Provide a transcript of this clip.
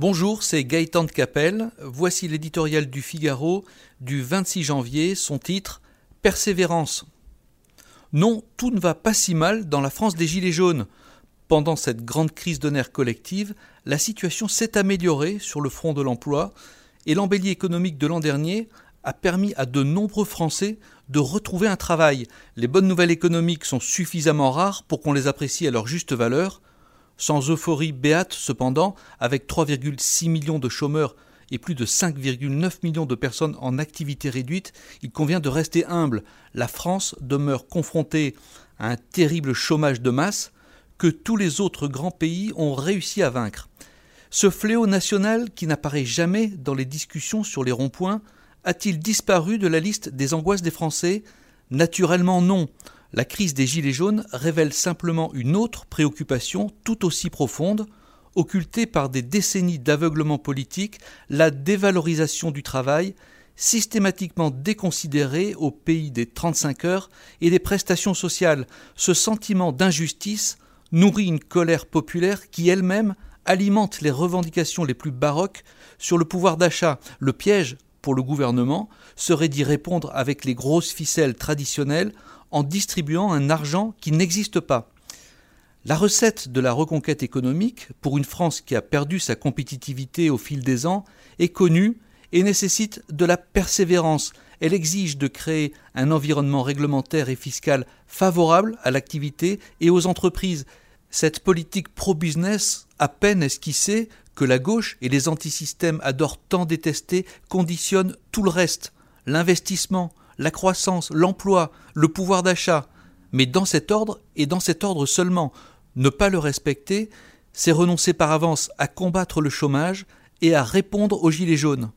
Bonjour, c'est Gaëtan de Capelle. Voici l'éditorial du Figaro du 26 janvier, son titre Persévérance. Non, tout ne va pas si mal dans la France des Gilets jaunes. Pendant cette grande crise de nerfs collective, la situation s'est améliorée sur le front de l'emploi et l'embellie économique de l'an dernier a permis à de nombreux Français de retrouver un travail. Les bonnes nouvelles économiques sont suffisamment rares pour qu'on les apprécie à leur juste valeur. Sans euphorie béate, cependant, avec 3,6 millions de chômeurs et plus de 5,9 millions de personnes en activité réduite, il convient de rester humble. La France demeure confrontée à un terrible chômage de masse que tous les autres grands pays ont réussi à vaincre. Ce fléau national qui n'apparaît jamais dans les discussions sur les ronds-points a-t-il disparu de la liste des angoisses des Français? Naturellement non. La crise des Gilets jaunes révèle simplement une autre préoccupation tout aussi profonde, occultée par des décennies d'aveuglement politique, la dévalorisation du travail, systématiquement déconsidéré au pays des 35 heures et des prestations sociales. Ce sentiment d'injustice nourrit une colère populaire qui elle-même alimente les revendications les plus baroques sur le pouvoir d'achat. Le piège, pour le gouvernement, serait d'y répondre avec les grosses ficelles traditionnelles en distribuant un argent qui n'existe pas. La recette de la reconquête économique, pour une France qui a perdu sa compétitivité au fil des ans, est connue et nécessite de la persévérance. Elle exige de créer un environnement réglementaire et fiscal favorable à l'activité et aux entreprises. Cette politique pro-business, à peine esquissée, la gauche et les antisystèmes adorent tant détester, conditionne tout le reste l'investissement, la croissance, l'emploi, le pouvoir d'achat, mais dans cet ordre et dans cet ordre seulement. Ne pas le respecter, c'est renoncer par avance à combattre le chômage et à répondre aux gilets jaunes.